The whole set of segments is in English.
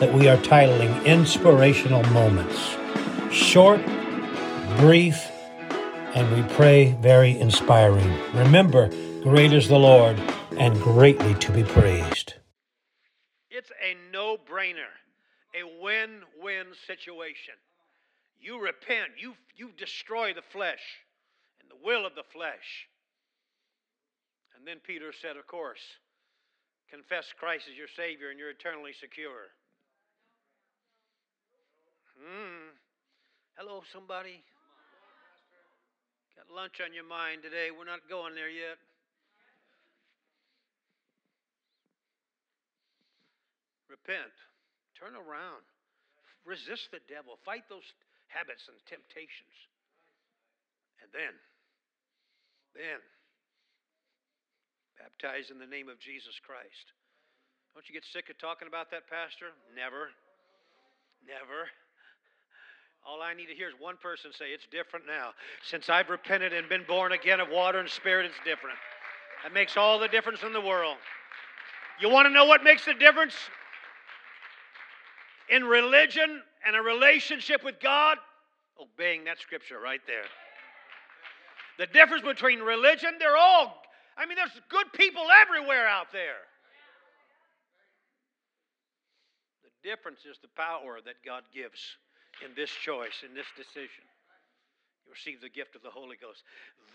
that we are titling Inspirational Moments. Short, brief, and we pray very inspiring. Remember, great is the Lord and greatly to be praised. It's a no brainer, a win win situation. You repent, you, you destroy the flesh and the will of the flesh. And then Peter said, of course, confess Christ as your Savior and you're eternally secure. Hello, somebody. Got lunch on your mind today. We're not going there yet. Repent. Turn around. Resist the devil. Fight those habits and temptations. And then, then, baptize in the name of Jesus Christ. Don't you get sick of talking about that, Pastor? Never. Never. All I need to hear is one person say, It's different now. Since I've repented and been born again of water and spirit, it's different. That makes all the difference in the world. You want to know what makes the difference in religion and a relationship with God? Oh, Obeying that scripture right there. The difference between religion, they're all, I mean, there's good people everywhere out there. The difference is the power that God gives in this choice, in this decision. You receive the gift of the Holy Ghost.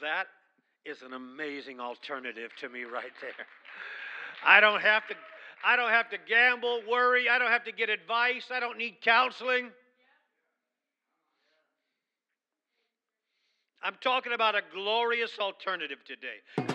That is an amazing alternative to me right there. I don't have to I don't have to gamble, worry, I don't have to get advice, I don't need counseling. I'm talking about a glorious alternative today.